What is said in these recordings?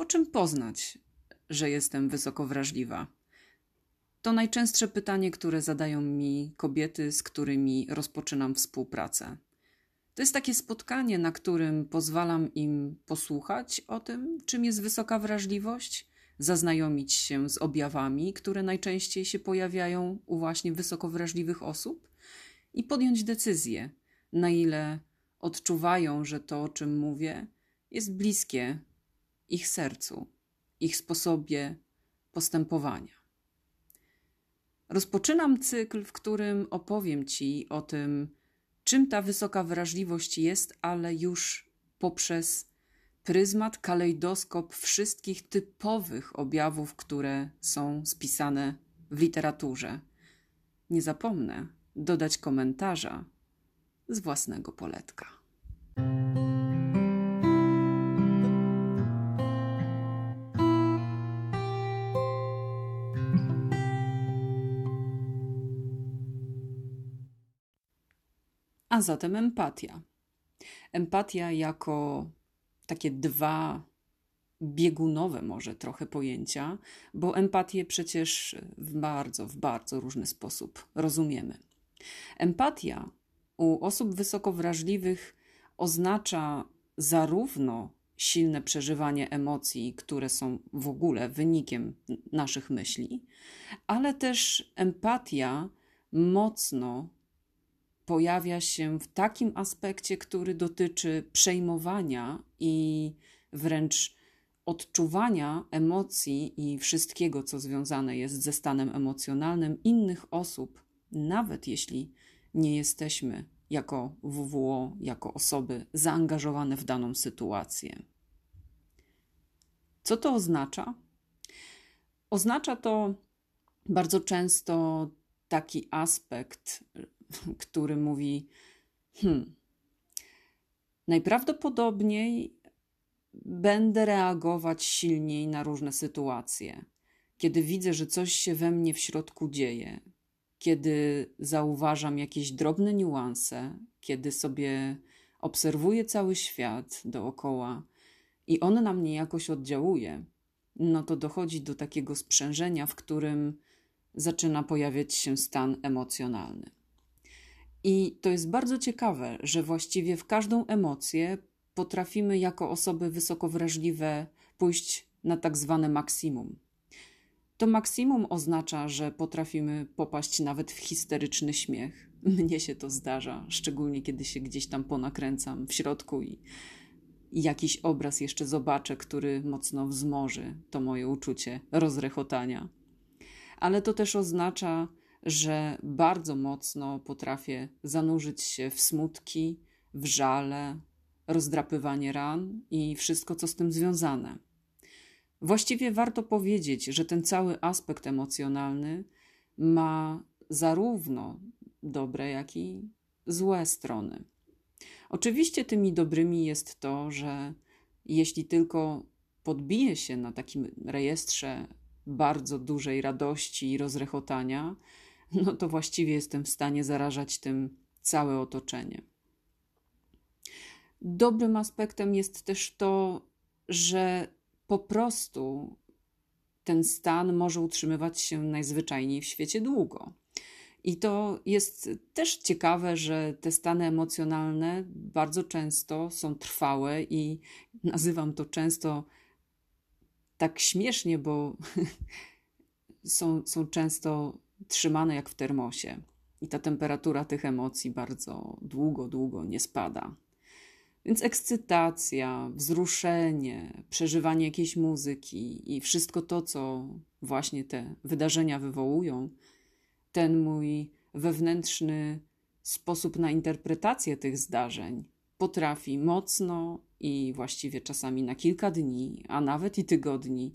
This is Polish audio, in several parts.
Po czym poznać, że jestem wysoko wrażliwa? To najczęstsze pytanie, które zadają mi kobiety, z którymi rozpoczynam współpracę. To jest takie spotkanie, na którym pozwalam im posłuchać o tym, czym jest wysoka wrażliwość, zaznajomić się z objawami, które najczęściej się pojawiają u właśnie wysoko wrażliwych osób i podjąć decyzję, na ile odczuwają, że to, o czym mówię, jest bliskie ich sercu, ich sposobie postępowania. Rozpoczynam cykl, w którym opowiem Ci o tym, czym ta wysoka wrażliwość jest, ale już poprzez pryzmat, kalejdoskop wszystkich typowych objawów, które są spisane w literaturze. Nie zapomnę dodać komentarza z własnego poletka. A zatem empatia. Empatia jako takie dwa biegunowe może trochę pojęcia, bo empatię przecież w bardzo, w bardzo różny sposób rozumiemy. Empatia u osób wysoko wrażliwych oznacza zarówno silne przeżywanie emocji, które są w ogóle wynikiem naszych myśli, ale też empatia mocno pojawia się w takim aspekcie, który dotyczy przejmowania i wręcz odczuwania emocji i wszystkiego, co związane jest ze stanem emocjonalnym innych osób, nawet jeśli nie jesteśmy jako WWO, jako osoby zaangażowane w daną sytuację. Co to oznacza? Oznacza to bardzo często taki aspekt, który mówi: hmm, najprawdopodobniej będę reagować silniej na różne sytuacje. Kiedy widzę, że coś się we mnie w środku dzieje, kiedy zauważam jakieś drobne niuanse, kiedy sobie obserwuję cały świat dookoła i on na mnie jakoś oddziałuje, no to dochodzi do takiego sprzężenia, w którym zaczyna pojawiać się stan emocjonalny. I to jest bardzo ciekawe, że właściwie w każdą emocję potrafimy jako osoby wysoko wrażliwe pójść na tak zwane maksimum. To maksimum oznacza, że potrafimy popaść nawet w histeryczny śmiech. Mnie się to zdarza, szczególnie kiedy się gdzieś tam ponakręcam w środku i, jakiś obraz jeszcze zobaczę, który mocno wzmoży to moje uczucie rozrechotania. Ale to też oznacza, że bardzo mocno potrafię zanurzyć się w smutki, w żale, rozdrapywanie ran i wszystko, co z tym związane. Właściwie warto powiedzieć, że ten cały aspekt emocjonalny ma zarówno dobre, jak i złe strony. Oczywiście tymi dobrymi jest to, że jeśli tylko podbije się na takim rejestrze bardzo dużej radości i rozrechotania, no to właściwie jestem w stanie zarażać tym całe otoczenie. Dobrym aspektem jest też to, że po prostu ten stan może utrzymywać się najzwyczajniej w świecie długo. I to jest też ciekawe, że te stany emocjonalne bardzo często są trwałe i nazywam to często tak śmiesznie, bo są, są często trzymane jak w termosie. I ta temperatura tych emocji bardzo długo, długo nie spada. Więc ekscytacja, wzruszenie, przeżywanie jakiejś muzyki i wszystko to, co właśnie te wydarzenia wywołują, ten mój wewnętrzny sposób na interpretację tych zdarzeń potrafi mocno i właściwie czasami na kilka dni, a nawet i tygodni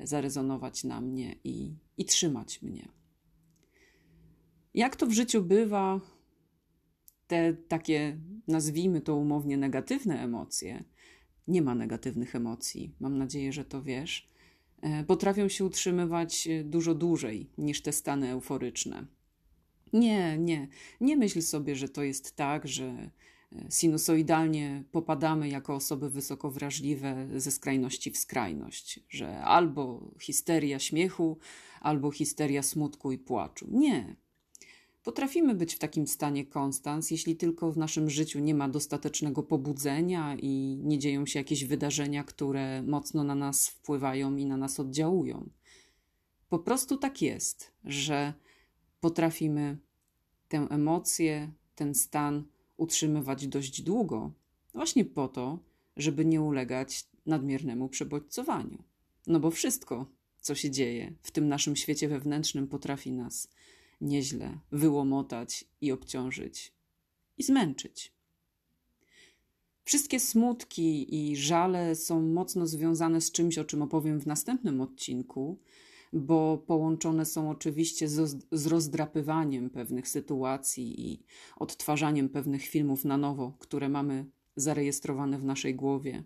zarezonować na mnie i, i trzymać mnie. Jak to w życiu bywa, te takie, nazwijmy to umownie, negatywne emocje, nie ma negatywnych emocji, mam nadzieję, że to wiesz, e, potrafią się utrzymywać e, dużo dłużej niż te stany euforyczne. Nie, nie, nie myśl sobie, że to jest tak, że sinusoidalnie popadamy jako osoby wysoko wrażliwe ze skrajności w skrajność, że albo histeria śmiechu, albo histeria smutku i płaczu. Nie. Potrafimy być w takim stanie konstans, jeśli tylko w naszym życiu nie ma dostatecznego pobudzenia i nie dzieją się jakieś wydarzenia, które mocno na nas wpływają i na nas oddziałują. Po prostu tak jest, że potrafimy tę emocję, ten stan utrzymywać dość długo, właśnie po to, żeby nie ulegać nadmiernemu przebodźcowaniu. No bo wszystko, co się dzieje w tym naszym świecie wewnętrznym, potrafi nas nieźle wyłomotać i obciążyć i zmęczyć. Wszystkie smutki i żale są mocno związane z czymś, o czym opowiem w następnym odcinku, bo połączone są oczywiście z, rozdrapywaniem pewnych sytuacji i odtwarzaniem pewnych filmów na nowo, które mamy zarejestrowane w naszej głowie,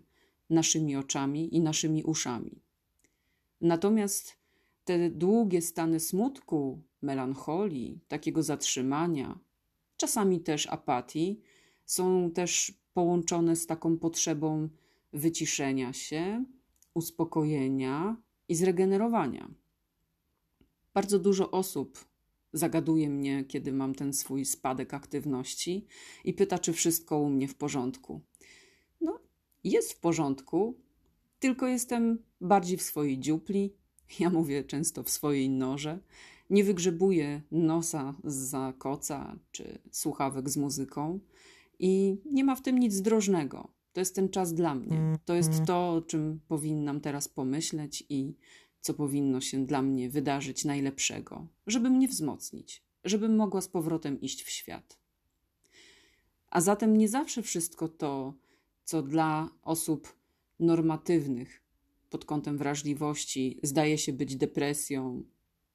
naszymi oczami i naszymi uszami. Natomiast te długie stany smutku, melancholii, takiego zatrzymania, czasami też apatii, są też połączone z taką potrzebą wyciszenia się, uspokojenia i zregenerowania. Bardzo dużo osób zagaduje mnie, kiedy mam ten swój spadek aktywności i pyta, czy wszystko u mnie w porządku. No, jest w porządku, tylko jestem bardziej w swojej dziupli. Ja mówię często w swojej norze. Nie wygrzebuję nosa za koca czy słuchawek z muzyką i nie ma w tym nic drożnego. To jest ten czas dla mnie. To jest to, o czym powinnam teraz pomyśleć i co powinno się dla mnie wydarzyć najlepszego, żeby mnie wzmocnić, żebym mogła z powrotem iść w świat. A zatem nie zawsze wszystko to, co dla osób normatywnych pod kątem wrażliwości zdaje się być depresją,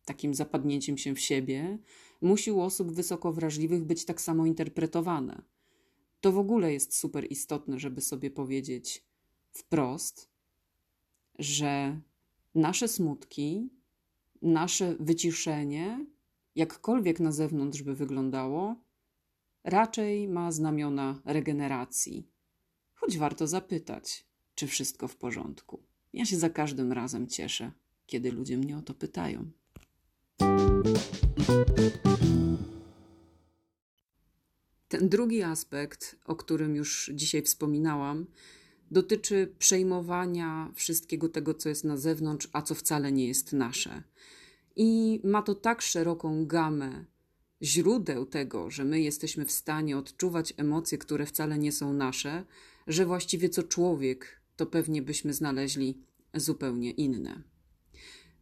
takim zapadnięciem się w siebie, musi u osób wysoko wrażliwych być tak samo interpretowane. To w ogóle jest super istotne, żeby sobie powiedzieć wprost, że nasze smutki, nasze wyciszenie, jakkolwiek na zewnątrz by wyglądało, raczej ma znamiona regeneracji. Choć warto zapytać, czy wszystko w porządku. Ja się za każdym razem cieszę, kiedy ludzie mnie o to pytają. Ten drugi aspekt, o którym już dzisiaj wspominałam, dotyczy przejmowania wszystkiego tego, co jest na zewnątrz, a co wcale nie jest nasze. I ma to tak szeroką gamę źródeł tego, że my jesteśmy w stanie odczuwać emocje, które wcale nie są nasze, że właściwie co człowiek, to pewnie byśmy znaleźli zupełnie inne.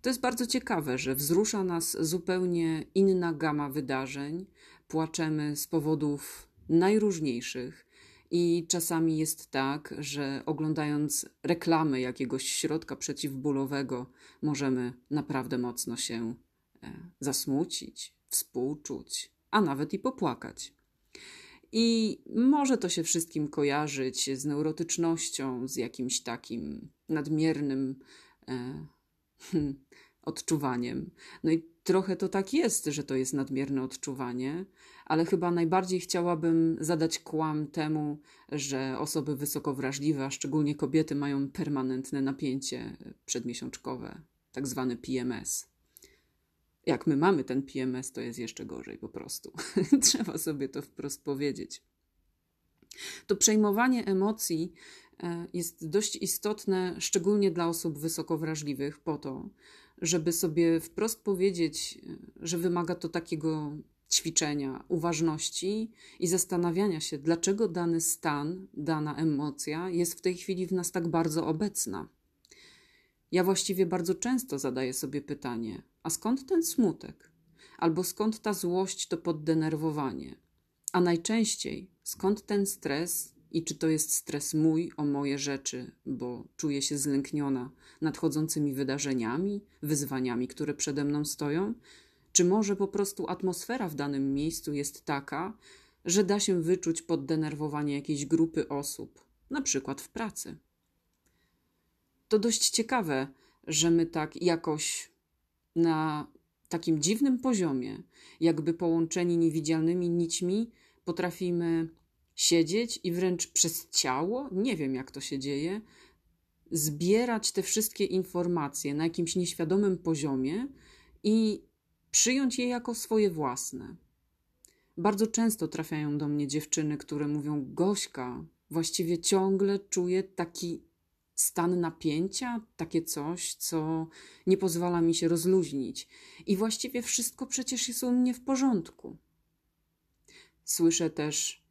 To jest bardzo ciekawe, że wzrusza nas zupełnie inna gama wydarzeń, płaczemy z powodów najróżniejszych i czasami jest tak, że oglądając reklamy jakiegoś środka przeciwbólowego, możemy naprawdę mocno się e, zasmucić, współczuć, a nawet i popłakać. I może to się wszystkim kojarzyć z neurotycznością, z jakimś takim nadmiernym e, odczuwaniem. No i trochę to tak jest, że to jest nadmierne odczuwanie, ale chyba najbardziej chciałabym zadać kłam temu, że osoby wysoko wrażliwe, a szczególnie kobiety, mają permanentne napięcie przedmiesiączkowe, tak PMS. Jak my mamy ten PMS, to jest jeszcze gorzej po prostu. Trzeba sobie to wprost powiedzieć. To przejmowanie emocji e, jest dość istotne, szczególnie dla osób wysoko wrażliwych, po to, żeby sobie wprost powiedzieć, e, że wymaga to takiego ćwiczenia, uważności i zastanawiania się, dlaczego dany stan, dana emocja jest w tej chwili w nas tak bardzo obecna. Ja właściwie bardzo często zadaję sobie pytanie: a skąd ten smutek? Albo skąd ta złość, to poddenerwowanie? A najczęściej skąd ten stres i czy to jest stres mój o moje rzeczy, bo czuję się zlękniona nadchodzącymi wydarzeniami, wyzwaniami, które przede mną stoją, czy może po prostu atmosfera w danym miejscu jest taka, że da się wyczuć poddenerwowanie jakiejś grupy osób, na przykład w pracy. To dość ciekawe, że my tak jakoś na takim dziwnym poziomie, jakby połączeni niewidzialnymi nićmi, potrafimy Siedzieć i wręcz przez ciało, nie wiem jak to się dzieje, zbierać te wszystkie informacje na jakimś nieświadomym poziomie i przyjąć je jako swoje własne. Bardzo często trafiają do mnie dziewczyny, które mówią: Gośka, właściwie ciągle czuję taki stan napięcia, takie coś, co nie pozwala mi się rozluźnić. I właściwie wszystko przecież jest u mnie w porządku. Słyszę też: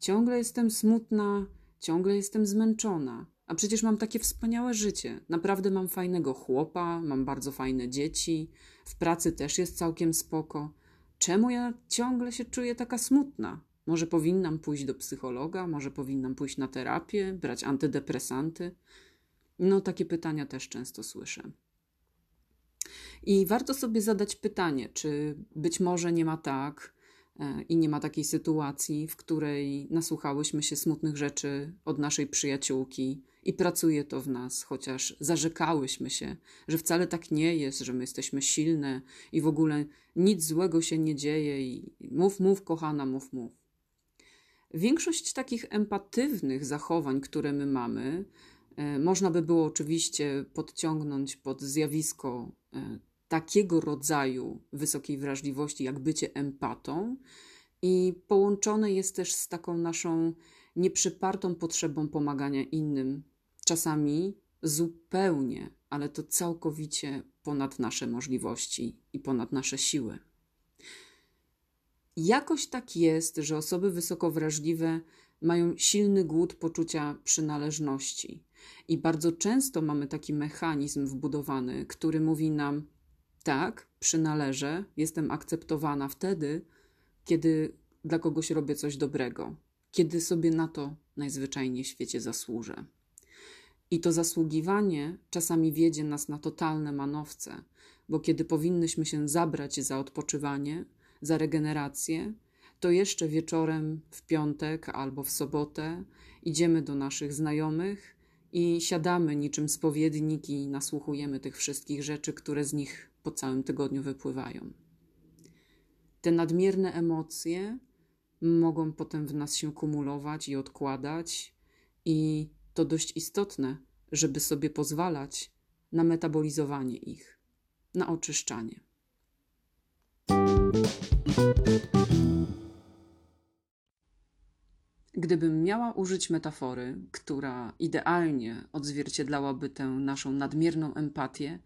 Ciągle jestem smutna, ciągle jestem zmęczona. A przecież mam takie wspaniałe życie. Naprawdę mam fajnego chłopa, mam bardzo fajne dzieci, w pracy też jest całkiem spoko. Czemu ja ciągle się czuję taka smutna? Może powinnam pójść do psychologa, może powinnam pójść na terapię, brać antydepresanty? No, takie pytania też często słyszę. I warto sobie zadać pytanie, czy być może nie ma tak e, i nie ma takiej sytuacji, w której nasłuchałyśmy się smutnych rzeczy od naszej przyjaciółki i pracuje to w nas, chociaż zarzekałyśmy się, że wcale tak nie jest, że my jesteśmy silne i w ogóle nic złego się nie dzieje i mów, mów, kochana, mów, mów. Większość takich empatywnych zachowań, które my mamy, można by było oczywiście podciągnąć pod zjawisko e, takiego rodzaju wysokiej wrażliwości, jak bycie empatą, i połączone jest też z taką naszą nieprzypartą potrzebą pomagania innym, czasami zupełnie, ale to całkowicie ponad nasze możliwości i ponad nasze siły. Jakoś tak jest, że osoby wysoko wrażliwe mają silny głód poczucia przynależności. I bardzo często mamy taki mechanizm wbudowany, który mówi nam: tak, przynależę, jestem akceptowana wtedy, kiedy dla kogoś robię coś dobrego, kiedy sobie na to najzwyczajniej w świecie zasłużę. I to zasługiwanie czasami wiedzie nas na totalne manowce, bo kiedy powinnyśmy się zabrać za odpoczywanie, za regenerację, to jeszcze wieczorem w piątek albo w sobotę idziemy do naszych znajomych i siadamy niczym spowiednik i nasłuchujemy tych wszystkich rzeczy, które z nich po całym tygodniu wypływają. Te nadmierne emocje mogą potem w nas się kumulować i odkładać, i to dość istotne, żeby sobie pozwalać na metabolizowanie ich, na oczyszczanie. Gdybym miała użyć metafory, która idealnie odzwierciedlałaby tę naszą nadmierną empatię,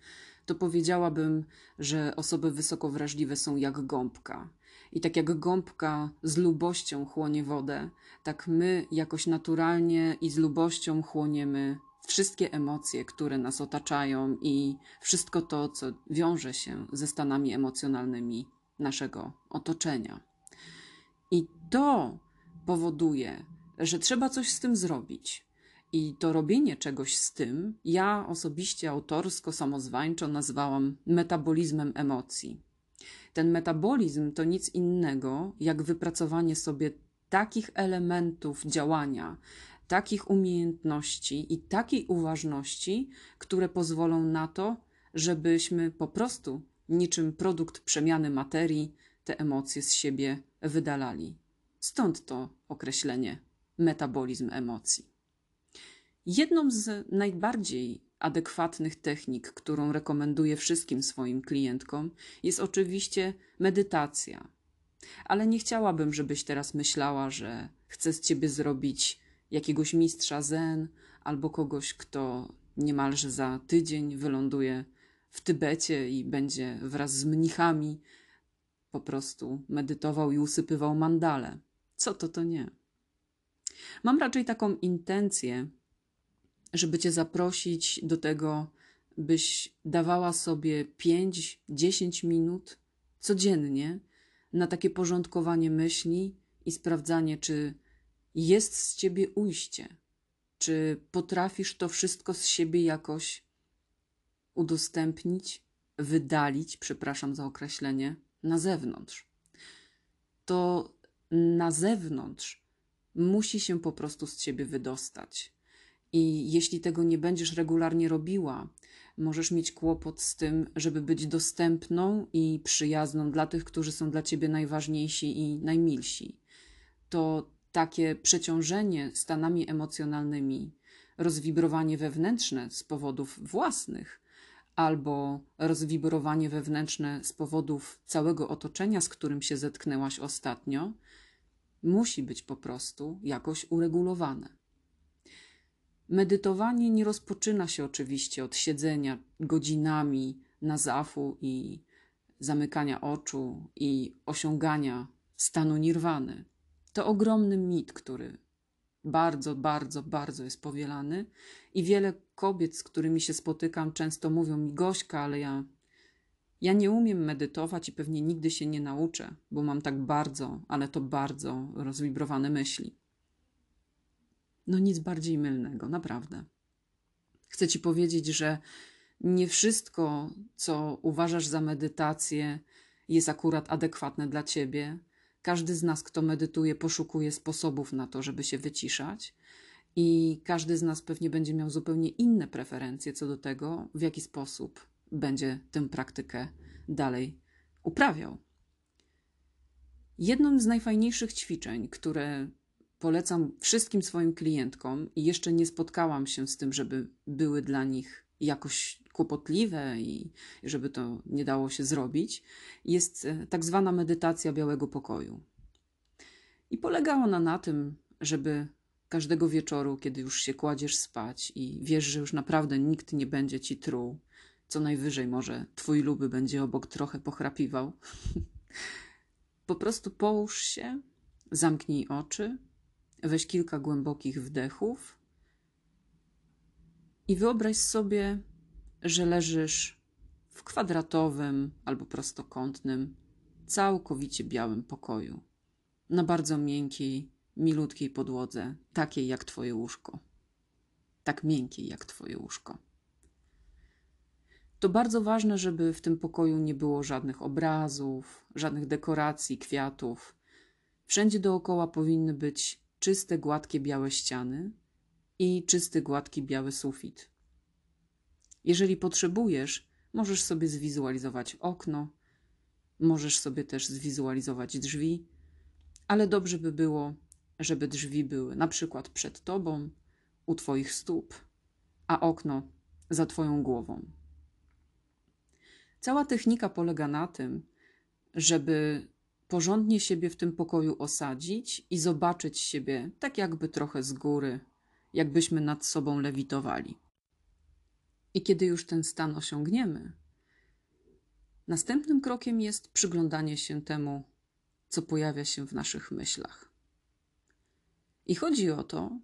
to powiedziałabym, że osoby wysoko wrażliwe są jak gąbka. I tak jak gąbka z lubością chłonie wodę, tak my jakoś naturalnie i z lubością chłoniemy wszystkie emocje, które nas otaczają i wszystko to, co wiąże się ze stanami emocjonalnymi naszego otoczenia. I to powoduje, że trzeba coś z tym zrobić. I to robienie czegoś z tym, ja osobiście autorsko, samozwańczo nazwałam metabolizmem emocji. Ten metabolizm to nic innego, jak wypracowanie sobie takich elementów działania, takich umiejętności i takiej uważności, które pozwolą na to, żebyśmy po prostu, niczym produkt przemiany materii, te emocje z siebie wydalali. Stąd to określenie metabolizm emocji. Jedną z najbardziej adekwatnych technik, którą rekomenduję wszystkim swoim klientkom, jest oczywiście medytacja. Ale nie chciałabym, żebyś teraz myślała, że chcę z ciebie zrobić jakiegoś mistrza zen albo kogoś, kto niemalże za tydzień wyląduje w Tybecie i będzie wraz z mnichami po prostu medytował i usypywał mandale. Co to to nie? Mam raczej taką intencję, żeby Cię zaprosić do tego, byś dawała sobie 5-10 minut codziennie na takie porządkowanie myśli i sprawdzanie, czy jest z Ciebie ujście, czy potrafisz to wszystko z siebie jakoś udostępnić, wydalić, przepraszam za określenie, na zewnątrz. To na zewnątrz musi się po prostu z ciebie wydostać. I jeśli tego nie będziesz regularnie robiła, możesz mieć kłopot z tym, żeby być dostępną i przyjazną dla tych, którzy są dla ciebie najważniejsi i najmilsi. To takie przeciążenie stanami emocjonalnymi, rozwibrowanie wewnętrzne z powodów własnych, albo rozwibrowanie wewnętrzne z powodów całego otoczenia, z którym się zetknęłaś ostatnio, musi być po prostu jakoś uregulowane. Medytowanie nie rozpoczyna się oczywiście od siedzenia godzinami na zafu i zamykania oczu i osiągania stanu nirwany. To ogromny mit, który bardzo, bardzo, bardzo jest powielany i wiele kobiet, z którymi się spotykam, często mówią mi: Gośka, ale ja, ja nie umiem medytować i pewnie nigdy się nie nauczę, bo mam tak bardzo, ale to bardzo rozwibrowane myśli. No nic bardziej mylnego, naprawdę. Chcę ci powiedzieć, że nie wszystko, co uważasz za medytację, jest akurat adekwatne dla ciebie. Każdy z nas, kto medytuje, poszukuje sposobów na to, żeby się wyciszać, i każdy z nas pewnie będzie miał zupełnie inne preferencje co do tego, w jaki sposób będzie tę praktykę dalej uprawiał. Jednym z najfajniejszych ćwiczeń, które polecam wszystkim swoim klientkom, i jeszcze nie spotkałam się z tym, żeby były dla nich jakoś kłopotliwe i żeby to nie dało się zrobić, jest e, tak zwana medytacja białego pokoju. I polega ona na tym, żeby każdego wieczoru, kiedy już się kładziesz spać i wiesz, że już naprawdę nikt nie będzie ci truł, co najwyżej może twój luby będzie obok trochę pochrapiwał, po prostu połóż się, zamknij oczy, weź kilka głębokich wdechów i wyobraź sobie, że leżysz w kwadratowym albo prostokątnym, całkowicie białym pokoju, na bardzo miękkiej, milutkiej podłodze, takiej jak Twoje łóżko. Tak miękkiej jak Twoje łóżko. To bardzo ważne, żeby w tym pokoju nie było żadnych obrazów, żadnych dekoracji, kwiatów. Wszędzie dookoła powinny być czyste, gładkie, białe ściany i czysty, gładki, biały sufit. Jeżeli potrzebujesz, możesz sobie zwizualizować okno, możesz sobie też zwizualizować drzwi, ale dobrze by było, żeby drzwi były na przykład przed tobą, u twoich stóp, a okno za twoją głową. Cała technika polega na tym, żeby porządnie siebie w tym pokoju osadzić i zobaczyć siebie tak jakby trochę z góry, jakbyśmy nad sobą lewitowali. I kiedy już ten stan osiągniemy, następnym krokiem jest przyglądanie się temu, co pojawia się w naszych myślach. I chodzi o to,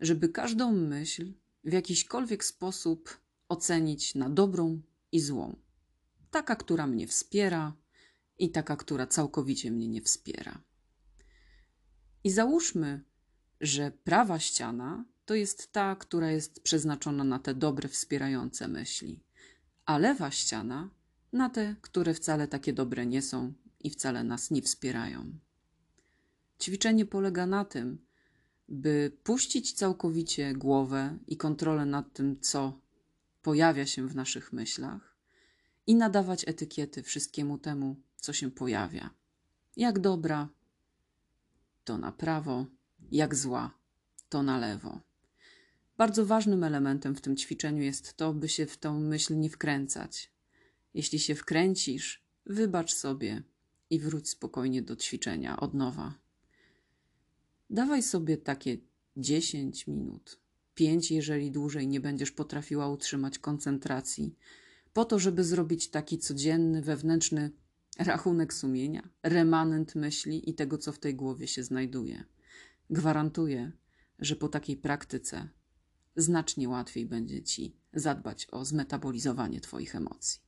żeby każdą myśl w jakiśkolwiek sposób ocenić na dobrą i złą. Taka, która mnie wspiera, i taka, która całkowicie mnie nie wspiera. I załóżmy, że prawa ściana to jest ta, która jest przeznaczona na te dobre, wspierające myśli, a lewa ściana na te, które wcale takie dobre nie są i wcale nas nie wspierają. Ćwiczenie polega na tym, by puścić całkowicie głowę i kontrolę nad tym, co pojawia się w naszych myślach, i nadawać etykiety wszystkiemu temu, co się pojawia. Jak dobra, to na prawo, jak zła, to na lewo. Bardzo ważnym elementem w tym ćwiczeniu jest to, by się w tą myśl nie wkręcać. Jeśli się wkręcisz, wybacz sobie i wróć spokojnie do ćwiczenia od nowa. Dawaj sobie takie 10 minut, 5, jeżeli dłużej nie będziesz potrafiła utrzymać koncentracji, po to, żeby zrobić taki codzienny, wewnętrzny rachunek sumienia, remanent myśli i tego, co w tej głowie się znajduje. Gwarantuję, że po takiej praktyce znacznie łatwiej będzie ci zadbać o zmetabolizowanie Twoich emocji.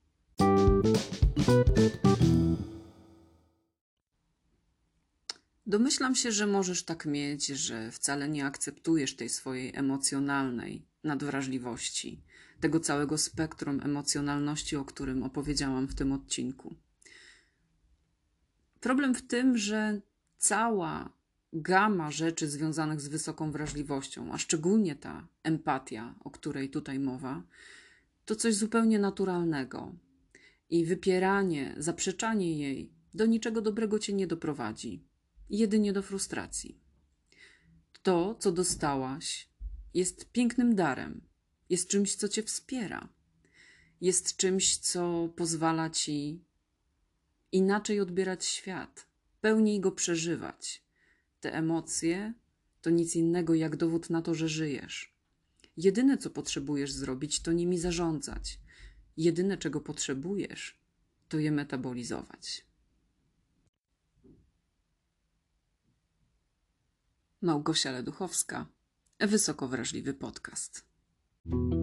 Domyślam się, że możesz tak mieć, że wcale nie akceptujesz tej swojej emocjonalnej nadwrażliwości, tego całego spektrum emocjonalności, o którym opowiedziałam w tym odcinku. Problem w tym, że cała gama rzeczy związanych z wysoką wrażliwością, a szczególnie ta empatia, o której tutaj mowa, to coś zupełnie naturalnego. I wypieranie, zaprzeczanie jej do niczego dobrego cię nie doprowadzi, jedynie do frustracji. To, co dostałaś, jest pięknym darem, jest czymś, co cię wspiera, jest czymś, co pozwala ci inaczej odbierać świat, pełniej go przeżywać. Te emocje to nic innego jak dowód na to, że żyjesz. Jedyne, co potrzebujesz zrobić, to nimi zarządzać. Jedyne, czego potrzebujesz, to je metabolizować. Małgosia Leduchowska, Wysoko Wrażliwy Podcast. thank you